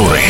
культуры.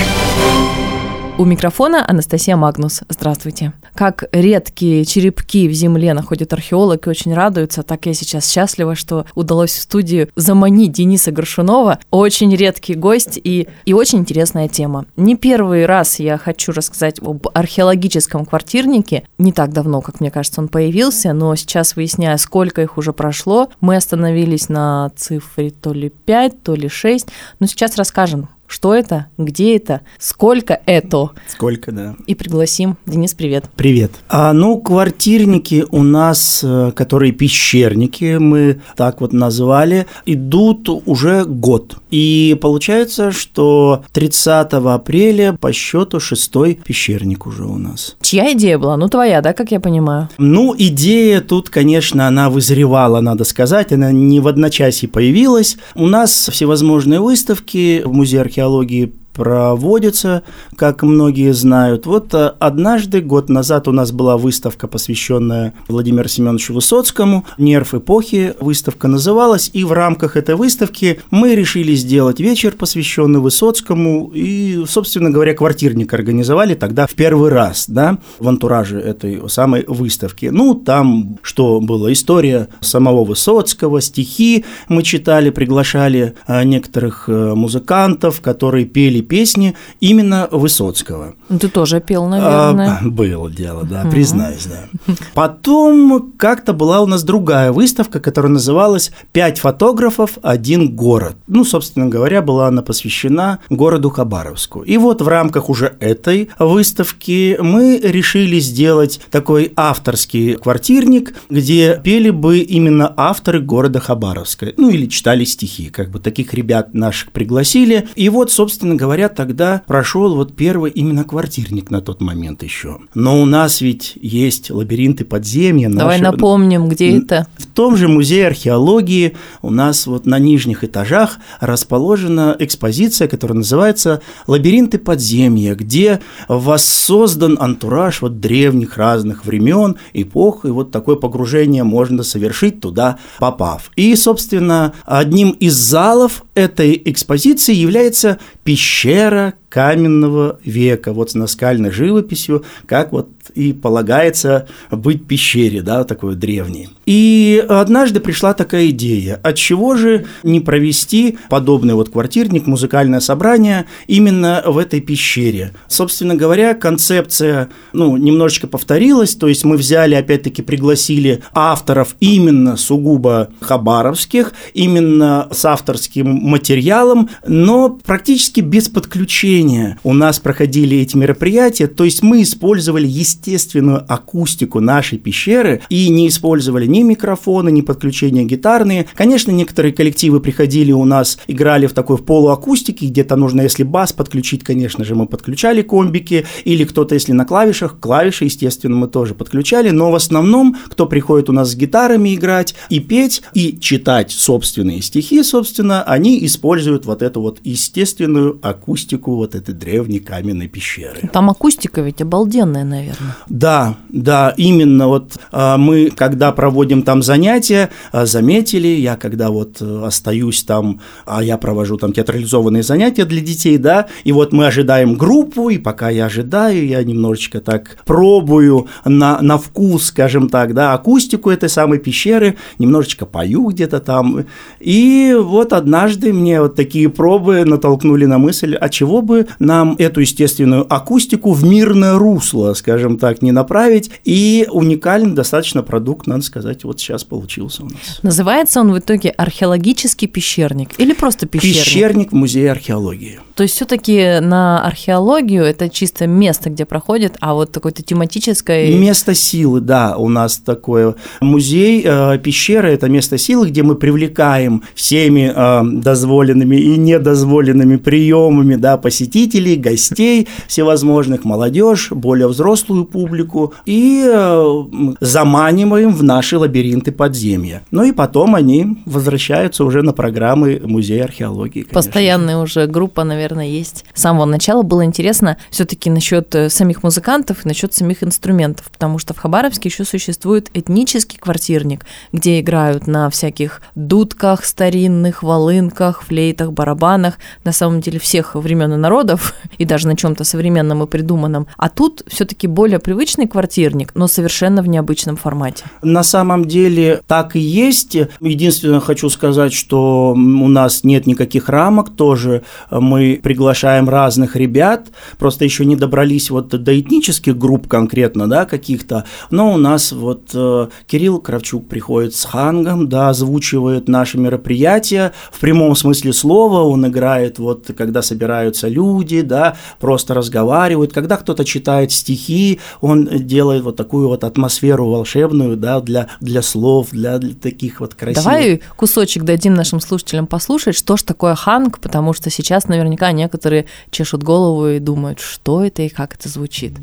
У микрофона Анастасия Магнус. Здравствуйте. Как редкие черепки в земле находят археолог и очень радуются, так я сейчас счастлива, что удалось в студию заманить Дениса Горшунова. Очень редкий гость и, и очень интересная тема. Не первый раз я хочу рассказать об археологическом квартирнике. Не так давно, как мне кажется, он появился, но сейчас, выясняя, сколько их уже прошло, мы остановились на цифре то ли 5, то ли 6. Но сейчас расскажем, что это, где это, сколько это. Сколько, да. И пригласим. Денис, привет. Привет. А, ну, квартирники у нас, э, которые пещерники, мы так вот назвали, идут уже год. И получается, что 30 апреля по счету шестой пещерник уже у нас. Чья идея была? Ну, твоя, да, как я понимаю? Ну, идея тут, конечно, она вызревала, надо сказать, она не в одночасье появилась. У нас всевозможные выставки в Музее археологии археологии проводится, как многие знают. Вот э, однажды, год назад, у нас была выставка, посвященная Владимиру Семеновичу Высоцкому. «Нерв эпохи» выставка называлась, и в рамках этой выставки мы решили сделать вечер, посвященный Высоцкому, и, собственно говоря, квартирник организовали тогда в первый раз, да, в антураже этой самой выставки. Ну, там что было? История самого Высоцкого, стихи мы читали, приглашали э, некоторых э, музыкантов, которые пели песни именно Высоцкого. Ну, ты тоже пел, наверное. А, было дело, да, признаюсь, да. Потом как-то была у нас другая выставка, которая называлась «Пять фотографов, один город». Ну, собственно говоря, была она посвящена городу Хабаровску. И вот в рамках уже этой выставки мы решили сделать такой авторский квартирник, где пели бы именно авторы города Хабаровска. Ну, или читали стихи, как бы таких ребят наших пригласили. И вот, собственно говоря, говоря, тогда прошел вот первый именно квартирник на тот момент еще. Но у нас ведь есть лабиринты подземья. Давай наши... напомним, где это. В том же музее археологии у нас вот на нижних этажах расположена экспозиция, которая называется «Лабиринты подземья», где воссоздан антураж вот древних разных времен, эпох, и вот такое погружение можно совершить туда, попав. И, собственно, одним из залов этой экспозиции является пещера каменного века, вот с наскальной живописью, как вот и полагается быть пещере, да, такой древней. И однажды пришла такая идея, от чего же не провести подобный вот квартирник, музыкальное собрание именно в этой пещере. Собственно говоря, концепция, ну, немножечко повторилась, то есть мы взяли, опять-таки, пригласили авторов именно сугубо хабаровских, именно с авторским материалом, но практически без подключения у нас проходили эти мероприятия, то есть мы использовали естественную акустику нашей пещеры и не использовали ни микрофоны, ни подключения гитарные. Конечно, некоторые коллективы приходили у нас, играли в такой в полуакустике, где-то нужно, если бас подключить, конечно же, мы подключали комбики, или кто-то, если на клавишах, клавиши, естественно, мы тоже подключали, но в основном, кто приходит у нас с гитарами играть и петь, и читать собственные стихи, собственно, они используют вот эту вот естественную акустику вот этой древней каменной пещеры. Там акустика ведь обалденная, наверное. Да, да, именно вот а, мы, когда проводим там занятия, а, заметили, я когда вот э, остаюсь там, а я провожу там театрализованные занятия для детей, да, и вот мы ожидаем группу, и пока я ожидаю, я немножечко так пробую на, на вкус, скажем так, да, акустику этой самой пещеры, немножечко пою где-то там, и вот однажды мне вот такие пробы натолкнули на мысль, а чего бы нам эту естественную акустику в мирное русло, скажем так, не направить, и уникальный достаточно продукт, надо сказать, вот сейчас получился у нас. Называется он в итоге археологический пещерник или просто пещерник? Пещерник в музее археологии. То есть все-таки на археологию это чисто место, где проходит, а вот такое-то тематическое... Место силы, да, у нас такое. Музей, э, пещера – это место силы, где мы привлекаем всеми э, дозволенными и недозволенными приемами да, посетителей, гостей всевозможных, молодежь, более взрослую публику, и э, заманиваем в наши лабиринты подземья. Ну и потом они возвращаются уже на программы Музея археологии. Конечно. Постоянная уже группа, наверное, наверное, есть. С самого начала было интересно все-таки насчет э, самих музыкантов и насчет самих инструментов, потому что в Хабаровске еще существует этнический квартирник, где играют на всяких дудках старинных, волынках, флейтах, барабанах, на самом деле всех времен и народов, и даже на чем-то современном и придуманном. А тут все-таки более привычный квартирник, но совершенно в необычном формате. На самом деле так и есть. Единственное, хочу сказать, что у нас нет никаких рамок, тоже мы приглашаем разных ребят, просто еще не добрались вот до этнических групп конкретно, да, каких-то, но у нас вот э, Кирилл Кравчук приходит с хангом, да, озвучивает наши мероприятия в прямом смысле слова, он играет вот, когда собираются люди, да, просто разговаривают, когда кто-то читает стихи, он делает вот такую вот атмосферу волшебную, да, для, для слов, для, для таких вот красивых. Давай кусочек дадим нашим слушателям послушать, что ж такое ханг, потому что сейчас наверняка некоторые чешут голову и думают, что это и как это звучит.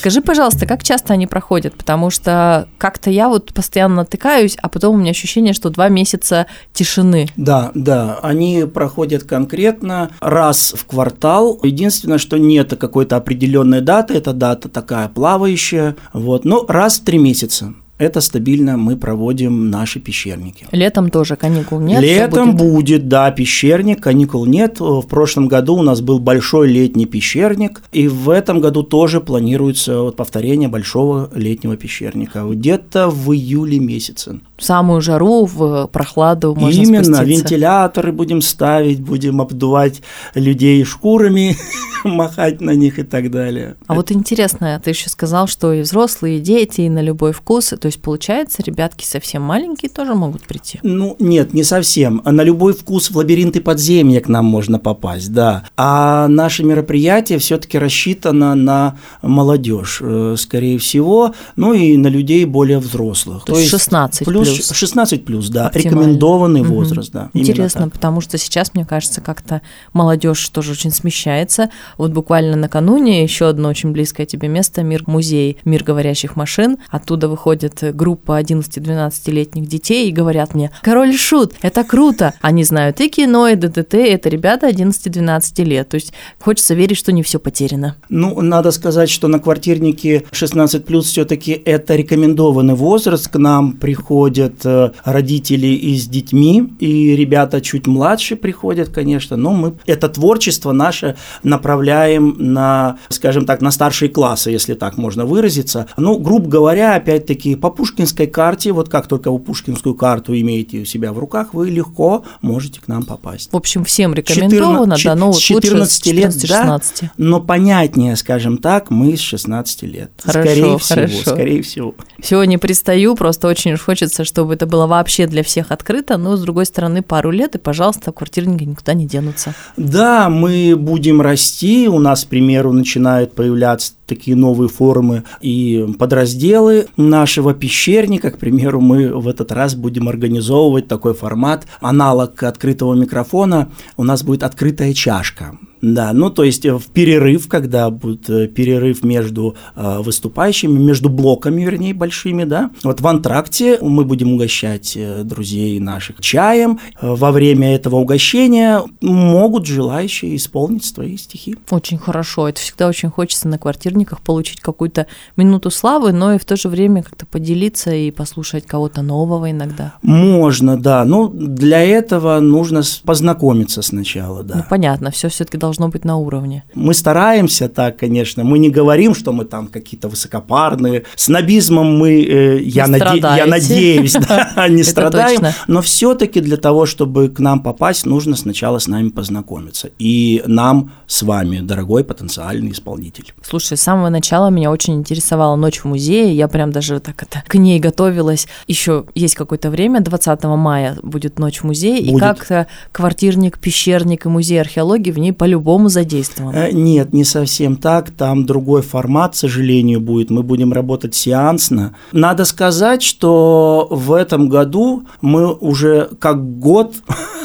Скажи, пожалуйста, как часто они проходят? Потому что как-то я вот постоянно натыкаюсь, а потом у меня ощущение, что два месяца тишины. Да, да, они проходят конкретно раз в квартал. Единственное, что нет какой-то определенной даты, эта дата такая плавающая, вот, но раз в три месяца это стабильно мы проводим наши пещерники. Летом тоже каникул нет? Летом будет? будет, да, пещерник, каникул нет. В прошлом году у нас был большой летний пещерник, и в этом году тоже планируется вот повторение большого летнего пещерника, где-то в июле месяце. Самую жару, в прохладу можно Именно, спуститься. вентиляторы будем ставить, будем обдувать людей шкурами, махать на них и так далее. А вот интересно, ты еще сказал, что и взрослые, и дети, и на любой вкус, то есть, получается, ребятки совсем маленькие тоже могут прийти? Ну, нет, не совсем. На любой вкус в лабиринты подземья к нам можно попасть, да. А наше мероприятие все-таки рассчитано на молодежь, э, скорее всего, ну и на людей более взрослых. То, То есть 16 плюс. Плюс. 16 плюс, да. Рекомендованный угу. возраст, да. Интересно, потому что сейчас, мне кажется, как-то молодежь тоже очень смещается. Вот буквально накануне еще одно очень близкое тебе место, мир музей, мир говорящих машин. Оттуда выходит группа 11-12-летних детей и говорят мне, король шут, это круто. Они знают и кино, и ДТТ, это ребята 11-12 лет. То есть хочется верить, что не все потеряно. Ну, надо сказать, что на квартирнике 16 плюс все-таки это рекомендованный возраст. К нам приходят э, родители и с детьми, и ребята чуть младше приходят, конечно, но мы это творчество наше направляем на, скажем так, на старшие классы, если так можно выразиться. Ну, грубо говоря, опять-таки, по пушкинской карте, вот как только вы пушкинскую карту имеете у себя в руках, вы легко можете к нам попасть. В общем, всем рекомендовано, 14, да, но вот 14 лет, 16. Да, но понятнее, скажем так, мы с 16 лет. Хорошо, скорее хорошо. всего, скорее всего. Сегодня пристаю, просто очень хочется, чтобы это было вообще для всех открыто, но, с другой стороны, пару лет, и, пожалуйста, квартирники никуда не денутся. Да, мы будем расти, у нас, к примеру, начинают появляться такие новые формы и подразделы нашего пещерника. К примеру, мы в этот раз будем организовывать такой формат, аналог открытого микрофона. У нас будет открытая чашка. Да, ну то есть э, в перерыв, когда будет э, перерыв между э, выступающими, между блоками, вернее, большими, да. Вот в антракте мы будем угощать друзей наших чаем. Во время этого угощения могут желающие исполнить свои стихи. Очень хорошо. Это всегда очень хочется на квартирниках получить какую-то минуту славы, но и в то же время как-то поделиться и послушать кого-то нового иногда. Можно, да. Ну, для этого нужно познакомиться сначала, да. Ну, понятно, все все-таки должно должно быть на уровне. Мы стараемся так, конечно. Мы не говорим, что мы там какие-то высокопарные. Снобизмом мы, э, я, наде... я надеюсь, не страдаем. Но все-таки для того, чтобы к нам попасть, нужно сначала с нами познакомиться. И нам с вами, дорогой потенциальный исполнитель. Слушай, самого начала меня очень интересовала ночь в музее. Я прям даже так это к ней готовилась. Еще есть какое-то время, 20 мая будет ночь в музее, и как-то квартирник, пещерник и музей археологии в ней по-любому задействован. Э, нет, не совсем так. Там другой формат, к сожалению, будет. Мы будем работать сеансно. Надо сказать, что в этом году мы уже как год,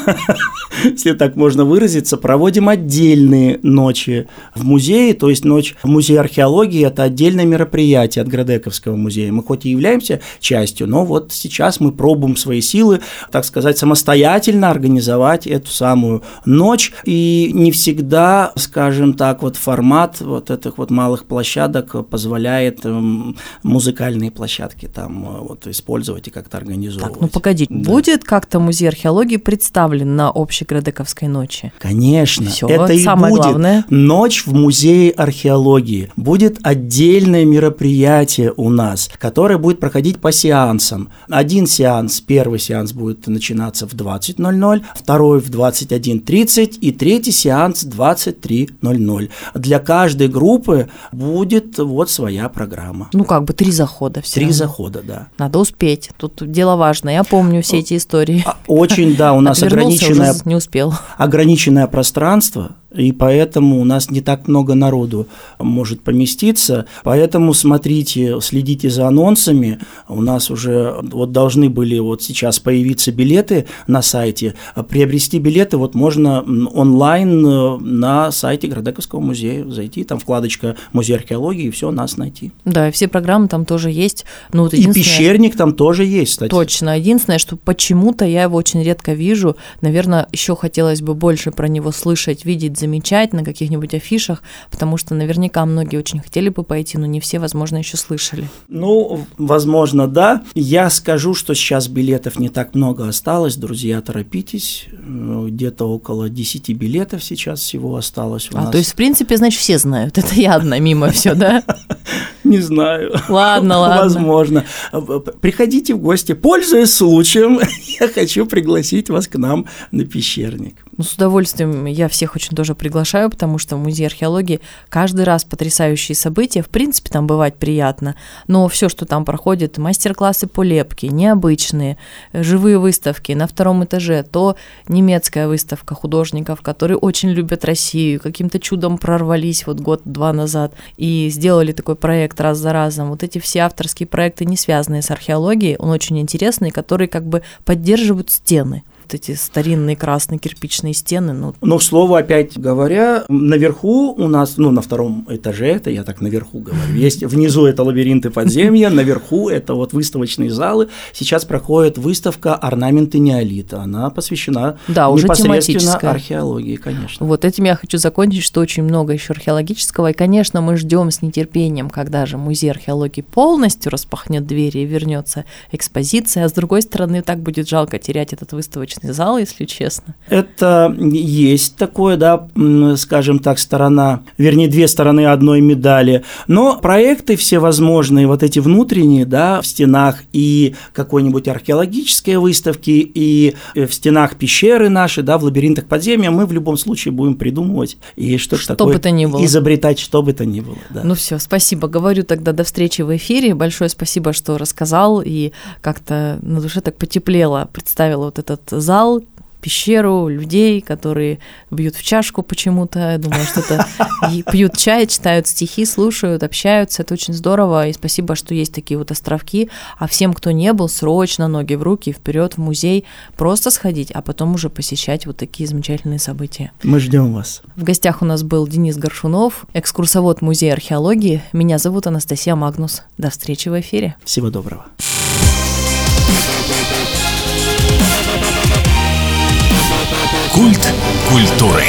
если так можно выразиться, проводим отдельные ночи в музее, то есть ночь в музее археологии – это отдельное мероприятие от Градековского музея. Мы хоть и являемся частью, но вот сейчас мы пробуем свои силы, так сказать, самостоятельно организовать эту самую ночь, и не всегда, скажем так, вот формат вот этих вот малых площадок позволяет эм, музыкальные площадки там э, вот использовать и как-то организовывать. Так, ну погоди, да. будет как-то музей археологии представлен на общей Градековской ночи? Конечно, Всё, это и самое будет. Главное. Ночь в музее археологии. Будет отдельное мероприятие у нас, которое будет проходить по сеансам. Один сеанс, первый сеанс будет начинаться в 20.00, второй в 21.30 и третий сеанс в 23.00. Для каждой группы будет вот своя программа. Ну, как бы три захода все Три равно. захода, да. Надо успеть. Тут дело важное. Я помню все эти истории. А, очень, да, у нас ограниченное, не успел. ограниченное пространство, и поэтому у нас не так много народу может поместиться. Поэтому смотрите, следите за анонсами. У нас уже вот должны были вот сейчас появиться билеты на сайте. Приобрести билеты вот можно онлайн э, на сайте Градековского музея. Зайти, там вкладочка «Музей археологии» и все, нас найти. Да, и все программы там тоже есть. Ну, вот и пещерник там тоже есть, кстати. Точно. Единственное, что почему-то я его очень редко вижу. Наверное, еще хотелось бы больше про него слышать, видеть, замечать на каких-нибудь афишах, потому что наверняка многие очень хотели бы пойти, но не все, возможно, еще слышали. Ну, возможно, да. Я скажу, что сейчас билетов не так много осталось, друзья, торопитесь. Где-то около 10 билетов сейчас всего осталось у а, нас. то есть, в принципе, значит, все знают. Это я одна мимо все, да? Не знаю. Ладно, ладно. Возможно. Приходите в гости. Пользуясь случаем, я хочу пригласить вас к нам на пещерник. Ну, с удовольствием я всех очень тоже приглашаю, потому что в Музее археологии каждый раз потрясающие события. В принципе, там бывать приятно. Но все, что там проходит, мастер-классы по лепке, необычные, живые выставки на втором этаже, то немецкая выставка художников, которые очень любят Россию, каким-то чудом прорвались вот год-два назад и сделали такой проект раз за разом. Вот эти все авторские проекты, не связанные с археологией, он очень интересный, которые как бы поддерживают стены вот эти старинные красные кирпичные стены. Ну. Но, к слову, опять говоря, наверху у нас, ну, на втором этаже, это я так наверху говорю, есть внизу это лабиринты подземья, наверху это вот выставочные залы. Сейчас проходит выставка «Орнаменты неолита». Она посвящена да, уже непосредственно археологии, конечно. Вот этим я хочу закончить, что очень много еще археологического. И, конечно, мы ждем с нетерпением, когда же музей археологии полностью распахнет двери и вернется экспозиция. А с другой стороны, так будет жалко терять этот выставочный выставочный зал, если честно. Это есть такое, да, скажем так, сторона, вернее, две стороны одной медали. Но проекты всевозможные, вот эти внутренние, да, в стенах и какой-нибудь археологические выставки, и в стенах пещеры наши, да, в лабиринтах подземья, мы в любом случае будем придумывать и что-то что такое бы то ни было. изобретать, что бы то ни было. Да. Ну все, спасибо. Говорю тогда до встречи в эфире. Большое спасибо, что рассказал и как-то на душе так потеплело, представила вот этот зал, пещеру людей, которые бьют в чашку почему-то, я думаю, что-то пьют чай, читают стихи, слушают, общаются. Это очень здорово, и спасибо, что есть такие вот островки. А всем, кто не был, срочно ноги в руки, вперед в музей, просто сходить, а потом уже посещать вот такие замечательные события. Мы ждем вас. В гостях у нас был Денис Горшунов, экскурсовод Музея археологии. Меня зовут Анастасия Магнус. До встречи в эфире. Всего доброго. Культ культуры.